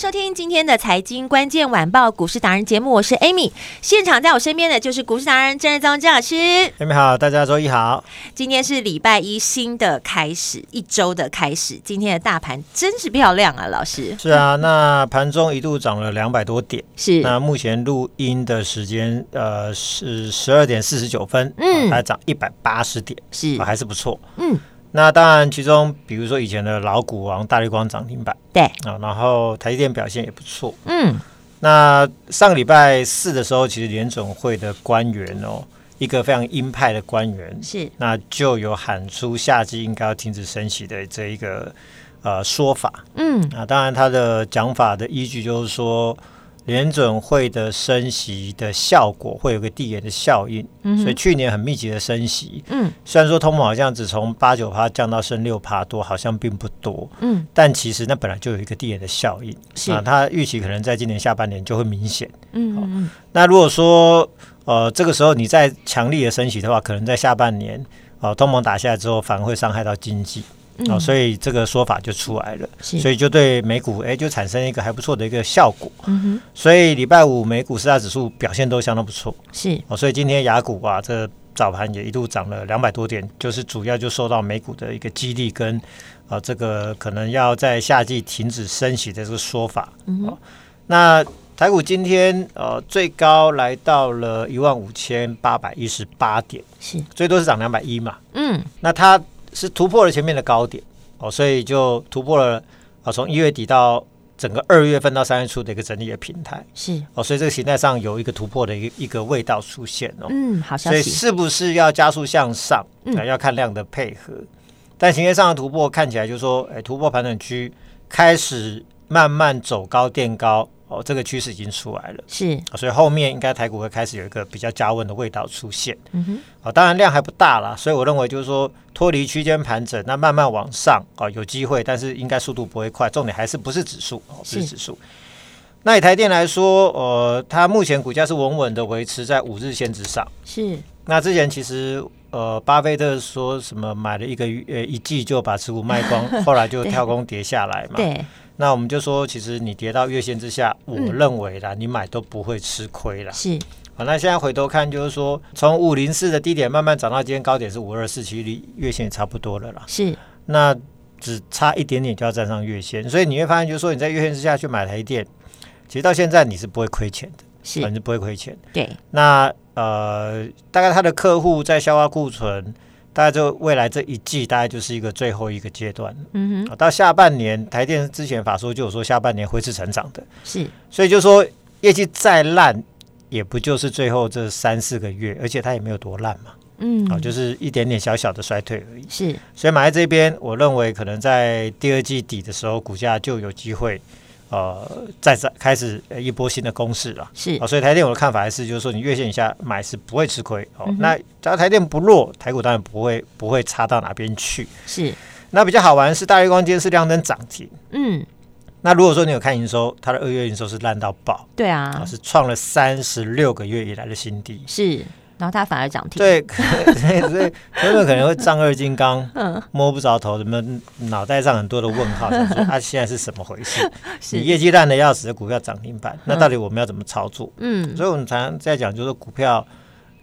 收听今天的财经关键晚报股市达人节目，我是 Amy。现场在我身边的就是股市达人郑日宗郑老师。Amy 好，大家周一好。今天是礼拜一新的开始，一周的开始。今天的大盘真是漂亮啊，老师。是啊，那盘中一度涨了两百多点。是。那目前录音的时间，呃，是十二点四十九分。嗯。还涨一百八十点，是，还是不错。嗯。那当然，其中比如说以前的老股王大立光涨停板，对啊，然后台积电表现也不错，嗯。那上个礼拜四的时候，其实联总会的官员哦，一个非常鹰派的官员是，那就有喊出夏季应该要停止升息的这一个呃说法，嗯。啊，当然他的讲法的依据就是说。联准会的升息的效果会有个递延的效应，嗯，所以去年很密集的升息，嗯，虽然说通膨好像只从八九趴降到升六趴多，好像并不多，嗯，但其实那本来就有一个递延的效应，是。啊，它预期可能在今年下半年就会明显，嗯嗯嗯，那如果说呃这个时候你再强力的升息的话，可能在下半年哦通膨打下来之后，反而会伤害到经济。哦，所以这个说法就出来了，所以就对美股哎就产生一个还不错的一个效果。嗯哼，所以礼拜五美股四大指数表现都相当不错。是哦，所以今天雅股啊，这早盘也一度涨了两百多点，就是主要就受到美股的一个激励跟啊、呃、这个可能要在夏季停止升息的这个说法。嗯哼，那台股今天呃最高来到了一万五千八百一十八点，是最多是涨两百一嘛。嗯，那它。是突破了前面的高点哦，所以就突破了啊，从一月底到整个二月份到三月初的一个整理的平台是哦，所以这个形态上有一个突破的一个一个味道出现哦，嗯，好消息，所以是不是要加速向上？嗯，要看量的配合，但形态上的突破看起来就是说，哎，突破盘整区开始慢慢走高垫高。哦，这个趋势已经出来了，是，所以后面应该台股会开始有一个比较加温的味道出现。嗯哼，啊，当然量还不大啦，所以我认为就是说脱离区间盘整，那慢慢往上啊，有机会，但是应该速度不会快。重点还是不是指数哦，不是指数。那以台电来说，呃，它目前股价是稳稳的维持在五日线之上。是，那之前其实呃，巴菲特说什么买了一个月呃一季就把持股卖光，后来就跳空跌下来嘛。对。那我们就说，其实你跌到月线之下，我认为啦，你买都不会吃亏啦。是，好，那现在回头看，就是说，从五零四的低点慢慢涨到今天高点是五二四，其实离月线也差不多了啦。是，那只差一点点就要站上月线，所以你会发现，就是说你在月线之下去买台电，其实到现在你是不会亏钱的，是，反正不会亏钱。对，那呃，大概他的客户在消化库存。大概就未来这一季，大概就是一个最后一个阶段。嗯哼，到下半年，台电之前法说就有说下半年会是成长的。是，所以就说业绩再烂，也不就是最后这三四个月，而且它也没有多烂嘛。嗯，啊，就是一点点小小的衰退而已。是，所以买在这边，我认为可能在第二季底的时候，股价就有机会。呃，再再开始一波新的攻势了，是所以台电我的看法还是，就是说你月线以下买是不会吃亏哦。嗯、那只要台电不弱，台股当然不会不会差到哪边去。是，那比较好玩是大月光今天是亮灯涨停，嗯，那如果说你有看营收，它的二月营收是烂到爆，对啊，哦、是创了三十六个月以来的新低，是。然后它反而涨停，对，所以所以可能会丈二金刚，嗯，摸不着头，什么脑袋上很多的问号，想说它、啊、现在是什么回事？是。你业绩烂的要死的股票涨停板，那到底我们要怎么操作？嗯，所以我们常常在讲，就是股票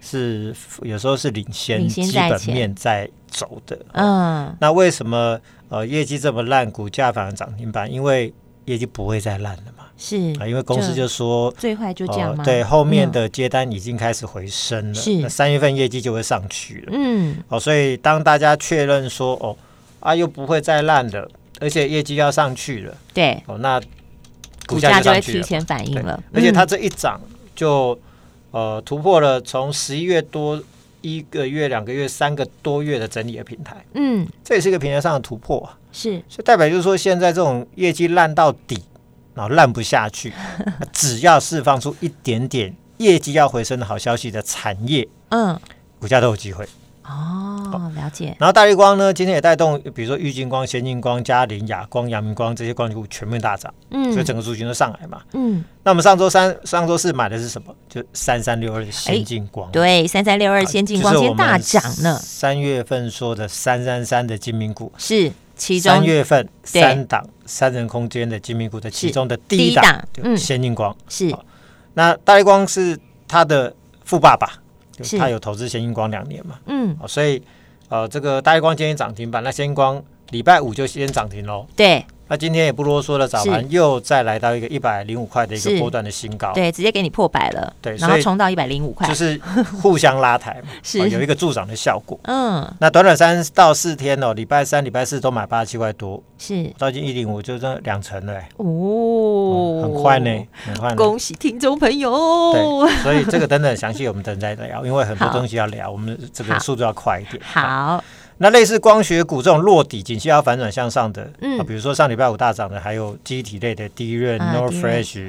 是有时候是领先基本面在走的，嗯，那为什么呃业绩这么烂，股价反而涨停板？因为业绩不会再烂了嘛。是啊，因为公司就说最坏就这样吗？呃、对，后面的接单已经开始回升了，是那三月份业绩就会上去了。嗯，哦，所以当大家确认说哦啊又不会再烂了，而且业绩要上去了，对，哦那股价就会提前反应了。而且它这一涨就呃突破了从十一月多一个月、两个月、三个多月的整理的平台。嗯，这也是一个平台上的突破啊。是，所以代表就是说，现在这种业绩烂到底，然后烂不下去，只要释放出一点点业绩要回升的好消息的产业，嗯，股价都有机会。哦，了解。然后大立光呢，今天也带动，比如说玉金光、先进光、嘉凌、亚光、阳明光这些光学股全面大涨，嗯，所以整个族群都上来嘛，嗯。那我们上周三、上周四买的是什么？就三三六二的先进光，对，三三六二先进光今天大涨呢。三月份说的三三三的精明股是其中三月份三档三人空间的精明股的其中的第一档，嗯，先进光是。那大立光是他的富爸爸。就他有投资先进光两年嘛？嗯，所以呃，这个大光今天涨停板，那先光礼拜五就先涨停喽。对。那今天也不啰嗦了，早盘又再来到一个一百零五块的一个波段的新高，对，直接给你破百了，对，然后冲到一百零五块，就是互相拉抬嘛，是。有一个助涨的效果。嗯，那短短三到四天哦，礼拜三、礼拜四都买八十七块多，是。到今一零五就这两成了，哦，很快呢，很快。恭喜听众朋友，对，所以这个等等详细我们等再聊，因为很多东西要聊，我们这个速度要快一点。好。那类似光学股这种落底，景气要反转向上的，嗯，比如说上礼拜五大涨的，还有记忆体类的第一润、Nor Flash，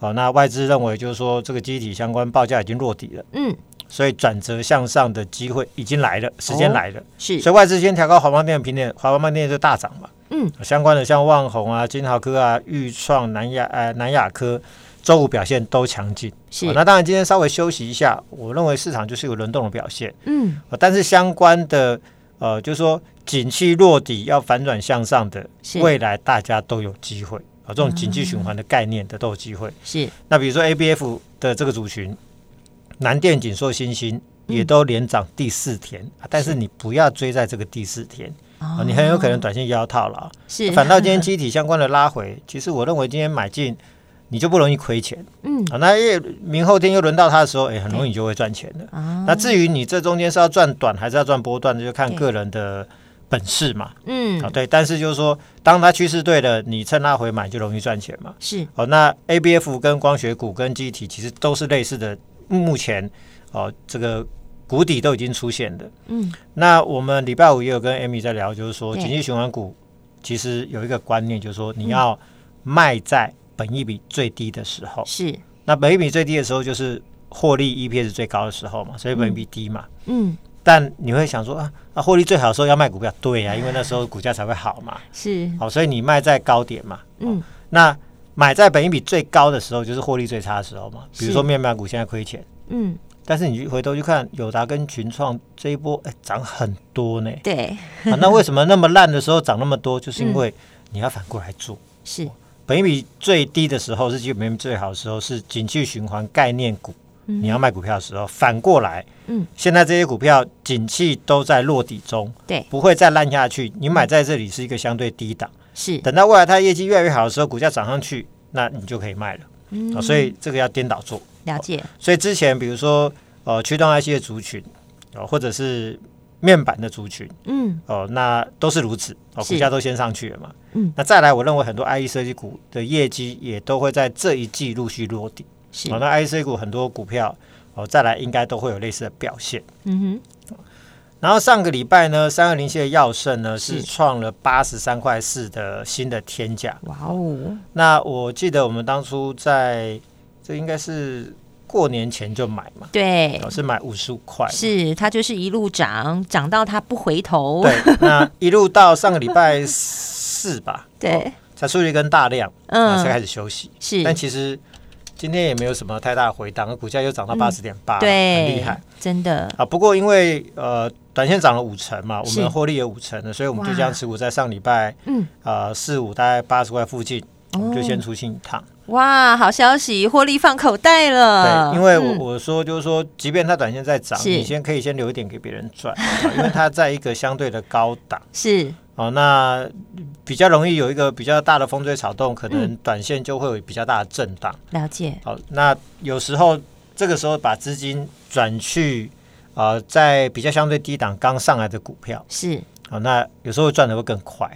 哦，那外资认为就是说这个记忆体相关报价已经落底了，嗯，所以转折向上的机会已经来了，时间来了，是，所以外资先调高华邦电的平点，华邦电就大涨嘛，嗯，相关的像旺宏啊、金豪科啊、裕创、南亚呃南亚科，周五表现都强劲，是，那当然今天稍微休息一下，我认为市场就是有轮动的表现，嗯，但是相关的。呃，就是说，景气落底要反转向上的，未来大家都有机会啊。这种景气循环的概念的都有机会。是。那比如说 A B F 的这个族群，南电、景硕、新兴也都连涨第四天，但是你不要追在这个第四天啊，你很有可能短线腰套了。是。反倒今天 机体相关的拉回，其实我认为今天买进。你就不容易亏钱，嗯，啊，那因为明后天又轮到他的时候，哎，很容易就会赚钱的。啊那至于你这中间是要赚短还是要赚波段，就看个人的本事嘛，嗯，啊，对。但是就是说，当它趋势对了，你趁它回买就容易赚钱嘛。是，哦，那 ABF 跟光学股跟记忆体其实都是类似的，目前哦，这个谷底都已经出现的。嗯，那我们礼拜五也有跟 Amy 在聊，就是说，经济循环股其实有一个观念，就是说你要卖在。本益比最低的时候是，那本益比最低的时候就是获利 EPS 最高的时候嘛，所以本益比低嘛。嗯，但你会想说啊，那获利最好的时候要卖股票，对呀、啊，因为那时候股价才会好嘛。是，好，所以你卖在高点嘛。嗯，那买在本益比最高的时候就是获利最差的时候嘛。比如说面板股现在亏钱，嗯，但是你回头去看友达跟群创这一波，哎，涨很多呢。对，啊，那为什么那么烂的时候涨那么多？就是因为你要反过来做。是。本益比最低的时候是基本面最好的时候，是景气循环概念股。你要卖股票的时候，反过来，嗯，现在这些股票景气都在落底中，对，不会再烂下去。你买在这里是一个相对低档，是等到未来它业绩越来越好的时候，股价涨上去，那你就可以卖了。嗯，所以这个要颠倒做。了解。所以之前比如说呃驱动 IC 的族群，或者是。面板的族群，嗯，哦，那都是如此，哦，股价都先上去了嘛，嗯，那再来，我认为很多 IE 设计股的业绩也都会在这一季陆续落地，是，哦，那 IE 设计股很多股票，哦，再来应该都会有类似的表现，嗯哼，然后上个礼拜呢，三二零七的耀盛呢是创了八十三块四的新的天价，哇哦，那我记得我们当初在这应该是。过年前就买嘛，对，我是买五十五块，是它就是一路涨，涨到它不回头，对，那一路到上个礼拜四吧，对、哦，才出了一根大量，嗯，才开始休息，是，但其实今天也没有什么太大的回档，股价又涨到八十点八，对，很厉害，真的。啊。不过因为呃，短线涨了五成嘛，我们获利有五成的，所以我们就将持股在上礼拜，嗯，啊四五大概八十块附近，我们就先出清一趟。哇，好消息，获利放口袋了。对，因为我我说就是说，即便它短线在涨，你先可以先留一点给别人赚，因为它在一个相对的高档。是哦，那比较容易有一个比较大的风吹草动，可能短线就会有比较大的震荡。了解。好，那有时候这个时候把资金转去啊，在比较相对低档刚上来的股票是好，那有时候赚的会更快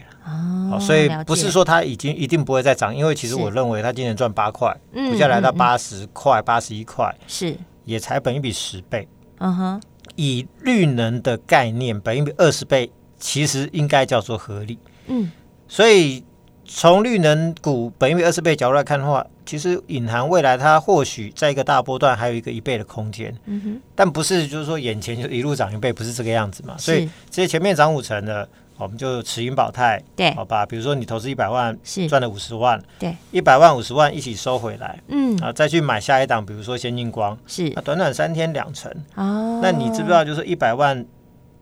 哦，所以不是说它已经一定不会再涨，因为其实我认为它今年赚八块，股价来到八十块、八十一块，是也才本一比十倍。嗯哼，以绿能的概念，本一比二十倍，其实应该叫做合理。嗯，所以从绿能股本一比二十倍角度来看的话，其实隐含未来它或许在一个大波段还有一个一倍的空间。嗯哼，但不是就是说眼前就一路涨一倍，不是这个样子嘛？所以这些前面涨五成的。我们就持盈保泰，对，好吧。比如说你投资一百万，是赚了五十万，对，一百万五十万一起收回来，嗯，啊，再去买下一档，比如说先进光，是，啊短短三天两成，哦，那你知不知道就是一百万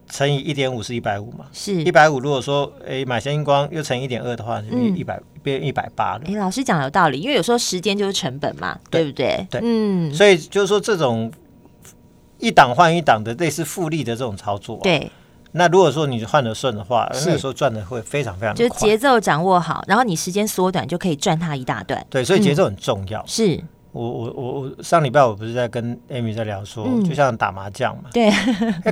乘以一点五是一百五嘛？是，一百五如果说哎买先进光又乘一点二的话，就一百变一百八了。哎，老师讲有道理，因为有时候时间就是成本嘛，对不对？对，嗯，所以就是说这种一档换一档的类似复利的这种操作，对。那如果说你换得顺的话，那个时候赚的会非常非常快。就节奏掌握好，然后你时间缩短，就可以赚它一大段。对，所以节奏很重要。嗯、是我我我我上礼拜我不是在跟 Amy 在聊说，嗯、就像打麻将嘛，对，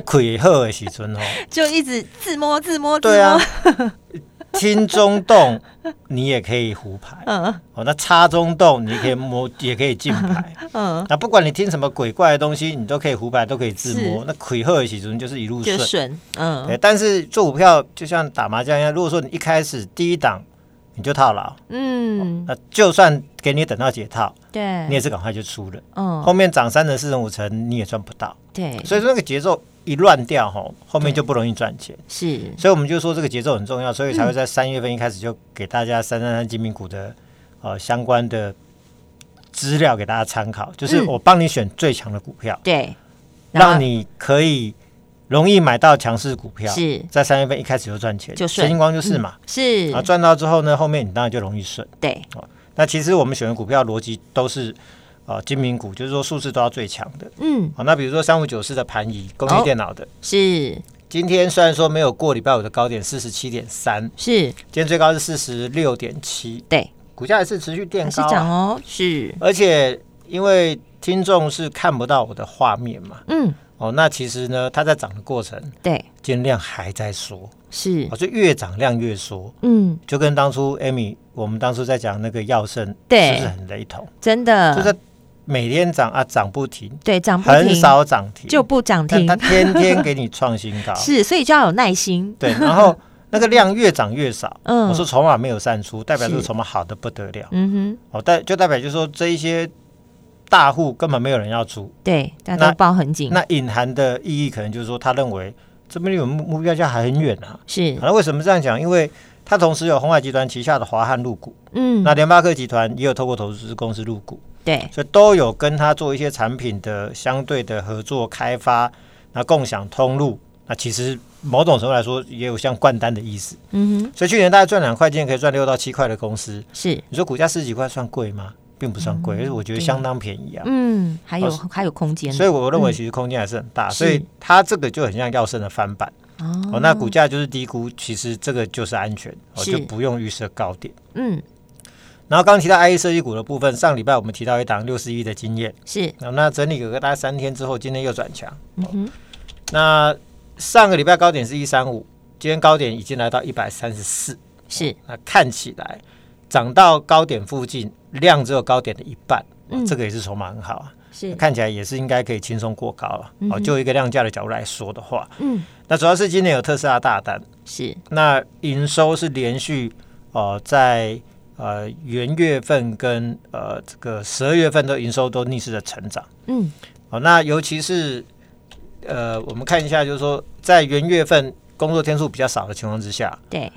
亏后的时阵哦，就一直自摸自摸。对啊。听中洞，你也可以胡牌。嗯，哦，那插中洞，你可以摸，也可以进牌。嗯，那不管你听什么鬼怪的东西，你都可以胡牌，都可以自摸。那亏贺的时阵就是一路顺。嗯，对。但是做股票就像打麻将一样，如果说你一开始第一档你就套牢，嗯，那就算给你等到解套，对，你也是赶快就出了。嗯，后面涨三成、四成、五成，你也赚不到。对，所以说那个节奏。一乱掉吼，后面就不容易赚钱。是，所以我们就说这个节奏很重要，所以才会在三月份一开始就给大家三三三精品股的呃相关的资料给大家参考，就是我帮你选最强的股票，对，让你可以容易买到强势股票。是。在三月份一开始就赚钱，就顺。星光就是嘛，是。啊，赚到之后呢，后面你当然就容易顺。对，哦，那其实我们选的股票逻辑都是。啊，精明股就是说数字都要最强的。嗯，好，那比如说三五九四的盘仪，工业电脑的，是。今天虽然说没有过礼拜五的高点四十七点三，是。今天最高是四十六点七，对，股价也是持续垫高啊，哦，是，而且因为听众是看不到我的画面嘛，嗯，哦，那其实呢，它在涨的过程，对，今天量还在缩，是，哦，就越涨量越缩，嗯，就跟当初 Amy 我们当初在讲那个药圣，对，是不是很雷同？真的，就是。每天涨啊，涨不停，对，涨不停，很少涨停就不涨停，它天天给你创新高，是，所以就要有耐心。对，然后那个量越涨越少，嗯，我说筹码没有散出，代表这个筹码好的不得了，嗯哼，哦，代就代表就是说这一些大户根本没有人要出，对，大家都抱很紧。那隐含的意义可能就是说，他认为这边离我们目标价还很远啊，是。那为什么这样讲？因为他同时有鸿海集团旗下的华汉入股，嗯，那联发科集团也有透过投资公司入股。对，所以都有跟他做一些产品的相对的合作开发，那共享通路，那其实某种程度来说也有像灌单的意思。嗯哼，所以去年大概赚两块，今年可以赚六到七块的公司，是你说股价十几块算贵吗？并不算贵，而是我觉得相当便宜啊。嗯，还有还有空间，所以我认为其实空间还是很大，所以它这个就很像耀盛的翻版。哦。那股价就是低估，其实这个就是安全，我就不用预设高点。嗯。然后刚刚提到 IE 设计股的部分，上礼拜我们提到一档六十亿的经验，是。那整理个个大概三天之后，今天又转强。嗯哼，那上个礼拜高点是一三五，今天高点已经来到一百三十四，是。那看起来涨到高点附近，量只有高点的一半，嗯，这个也是筹码很好啊，是。看起来也是应该可以轻松过高了。哦，就一个量价的角度来说的话，嗯，那主要是今年有特斯拉大单，是。那营收是连续哦在。呃，元月份跟呃这个十二月份的营收都逆势的成长，嗯，好，那尤其是呃，我们看一下，就是说在元月份工作天数比较少的情况之下，对，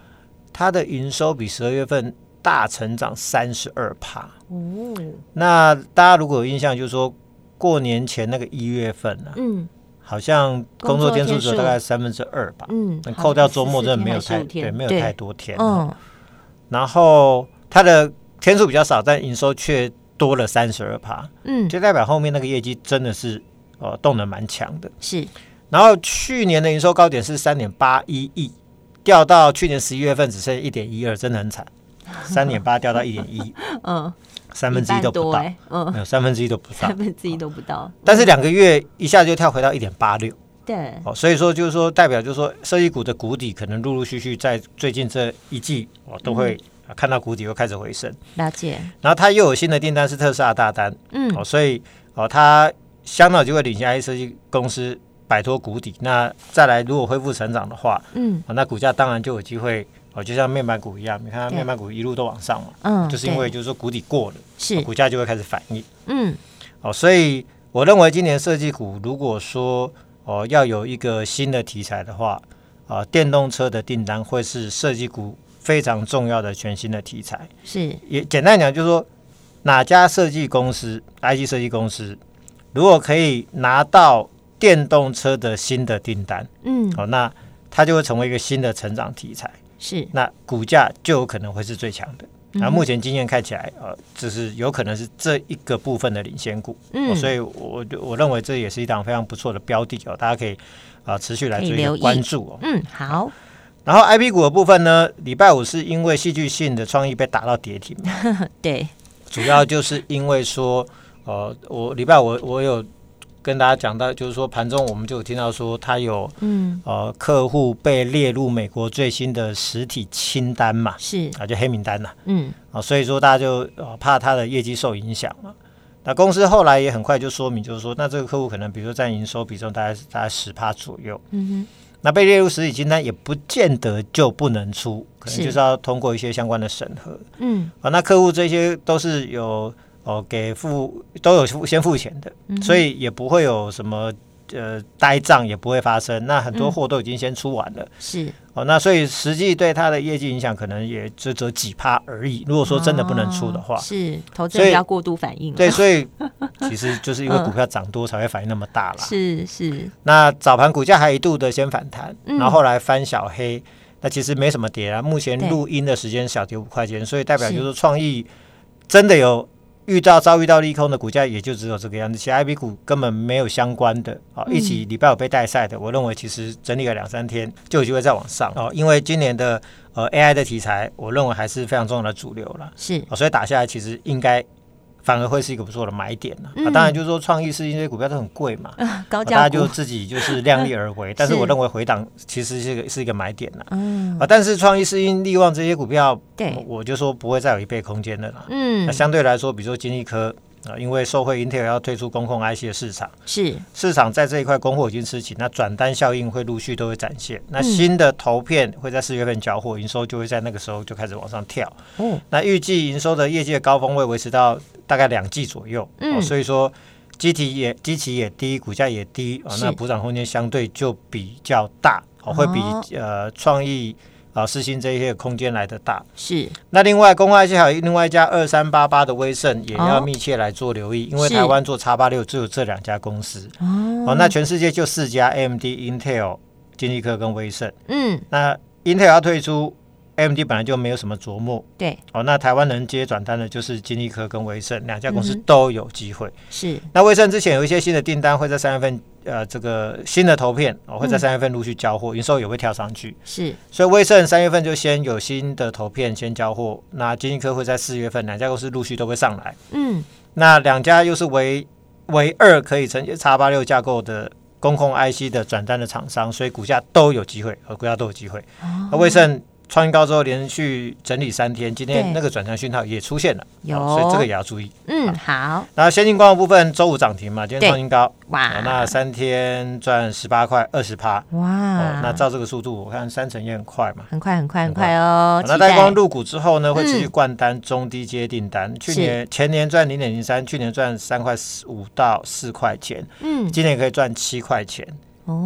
它的营收比十二月份大成长三十二趴，哦，那大家如果有印象，就是说过年前那个一月份呢，嗯，好像工作天数只有大概三分之二吧，嗯，扣掉周末真的没有太对，没有太多天，嗯，然后。它的天数比较少，但营收却多了三十二趴，嗯，就代表后面那个业绩真的是呃动能蛮强的。是，然后去年的营收高点是三点八一亿，掉到去年十一月份只剩一点一二，真的很惨，三点八掉到一点一，嗯，三分之一都不到，嗯，没有三分之一都不到，三分之一都不到。但是两个月一下就跳回到一点八六，对，哦，所以说就是说代表就是说设计股的谷底可能陆陆续续在最近这一季哦都会看到谷底又开始回升。了解。然后它又有新的订单是特斯拉大单，嗯，哦，所以哦它相当就会领先 IC 设计公司摆脱谷底。那再来如果恢复成长的话，嗯，那股价当然就有机会哦，就像面板股一样，你看它面板股一路都往上嘛，嗯，就是因为就是说谷底过了，是。股价就会开始反应，嗯，哦，所以我认为今年设计股如果说哦，要有一个新的题材的话，啊、呃，电动车的订单会是设计股非常重要的全新的题材。是，也简单讲，就是说哪家设计公司，IC 设计公司，如果可以拿到电动车的新的订单，嗯，好、哦，那它就会成为一个新的成长题材。是，那股价就有可能会是最强的。那、嗯、目前经验看起来，呃，就是有可能是这一个部分的领先股，嗯，哦、所以我我认为这也是一档非常不错的标的哦，大家可以啊、呃、持续来追关注哦。嗯，好。然后 IP 股的部分呢，礼拜五是因为戏剧性的创意被打到跌停，对，主要就是因为说，呃，我礼拜五我，我有。跟大家讲到，就是说盘中我们就有听到说，他有嗯。呃客户被列入美国最新的实体清单嘛，是。啊，就黑名单呐，嗯。啊，所以说大家就呃怕他的业绩受影响嘛。那公司后来也很快就说明，就是说那这个客户可能比如说占营收比重大概是大概十趴左右，嗯哼，那被列入实体清单也不见得就不能出，可能就是要通过一些相关的审核，嗯。啊，那客户这些都是有。哦，给付都有付先付钱的，嗯、所以也不会有什么呃呆账，也不会发生。那很多货都已经先出完了，嗯、是哦，那所以实际对它的业绩影响可能也就只有几趴而已。如果说真的不能出的话，哦、是投资人要过度反应。对，所以 其实就是因为股票涨多才会反应那么大啦。是是。那早盘股价还一度的先反弹，嗯、然后后来翻小黑，那其实没什么跌啊。目前录音的时间小跌五块钱，所以代表就是创意真的有。遇到遭遇到利空的股价也就只有这个样子，其他 IB 股根本没有相关的啊，一起礼拜五被带赛的，我认为其实整理了两三天就有机会再往上哦，因为今年的呃 AI 的题材，我认为还是非常重要的主流了，是，所以打下来其实应该。反而会是一个不错的买点呢、啊。嗯、当然，就是说创意是因为股票都很贵嘛，大家就自己就是量力而为。是 但是我认为回档其实是一个是一个买点呢、啊。嗯，啊，但是创意是因力旺这些股票，对，我就说不会再有一倍空间的了。嗯，那相对来说，比如说金立科。啊，因为受惠 Intel 要退出公控 IC 的市场，是市场在这一块供货已经吃紧，那转单效应会陆续都会展现。那新的投片会在四月份交货，营收就会在那个时候就开始往上跳。嗯，那预计营收的业绩的高峰会维持到大概两季左右。嗯，所以说基体也基期也低，股价也低啊，那补涨空间相对就比较大，哦，会比呃创意。啊，四星这些空间来的大是。那另外，工业界还有另外一家二三八八的威盛也要密切来做留意，哦、因为台湾做叉八六只有这两家公司哦，哦。那全世界就四家，AMD、Intel、金立科跟威盛。嗯。那 Intel 要退出，AMD 本来就没有什么琢磨。对。哦，那台湾能接转单的就是金立科跟威盛两家公司都有机会。嗯、是。那威盛之前有一些新的订单会在三月份。呃，这个新的投片会在三月份陆续交货，营收也会跳上去。是，所以威盛三月份就先有新的投片先交货，那金立科会在四月份，两家公司陆续都会上来。嗯，那两家又是唯唯二可以承接叉八六架构的公控 IC 的转单的厂商，所以股价都有机会，和股价都有机会。那威盛。创新高之后连续整理三天，今天那个转强讯号也出现了，有，所以这个也要注意。嗯，好。然后先进光的部分，周五涨停嘛，今天创新高，哇，那三天赚十八块，二十趴，哇，那照这个速度，我看三成也很快嘛，很快很快很快哦。那带光入股之后呢，会持续灌单中低阶订单，去年前年赚零点零三，去年赚三块五到四块钱，嗯，今年可以赚七块钱。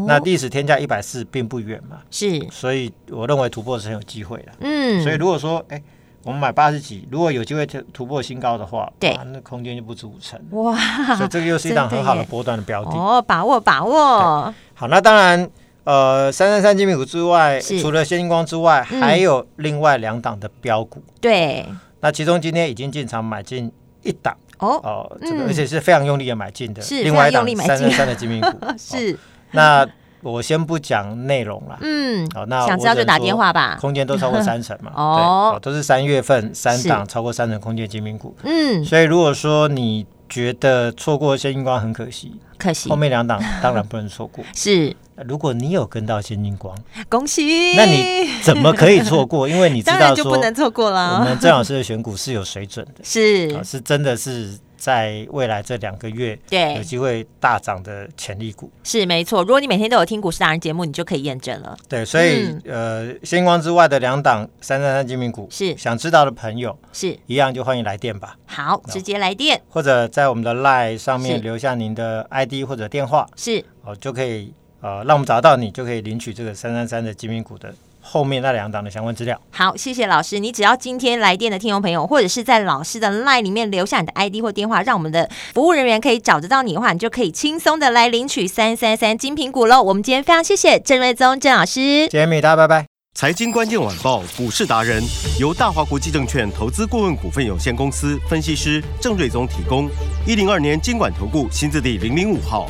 那历史天价一百四并不远嘛，是，所以我认为突破是很有机会的。嗯，所以如果说，哎，我们买八十几，如果有机会突突破新高的话，对，那空间就不止五成。哇，所以这个又是一档很好的波段的标的。哦，把握把握。好，那当然，呃，三三三精密股之外，除了先进光之外，还有另外两档的标股。对，那其中今天已经进场买进一档哦，哦，这个而且是非常用力的买进的，另外一档三三三的精密股 是。那我先不讲内容了，嗯，好，那想知道就打电话吧。空间都超过三成嘛，哦，都是三月份三档超过三成空间精品股，嗯，所以如果说你觉得错过先进光很可惜，可惜，后面两档当然不能错过，是，如果你有跟到先进光，恭喜！那你怎么可以错过？因为你知道说就不能错过了。我们郑老师的选股是有水准的，是、啊、是真的是。在未来这两个月，对有机会大涨的潜力股是没错。如果你每天都有听股市达人节目，你就可以验证了。对，所以、嗯、呃，星光之外的两档三三三精品股，是想知道的朋友是一样就欢迎来电吧。好，直接来电，或者在我们的 LINE 上面留下您的 ID 或者电话，是哦，就可以呃，让我们找到你，就可以领取这个三三三的精品股的。后面那两档的相关资料。好，谢谢老师。你只要今天来电的听众朋友，或者是在老师的 LINE 里面留下你的 ID 或电话，让我们的服务人员可以找得到你的话，你就可以轻松的来领取三三三金苹果喽。我们今天非常谢谢郑瑞宗郑老师，谢谢米大，拜拜。财经关键晚报股市达人由大华国际证券投资顾问股份有限公司分析师郑瑞宗提供。一零二年经管投顾新字第零零五号。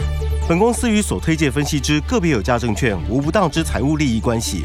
本公司与所推介分析之个别有价证券无不当之财务利益关系。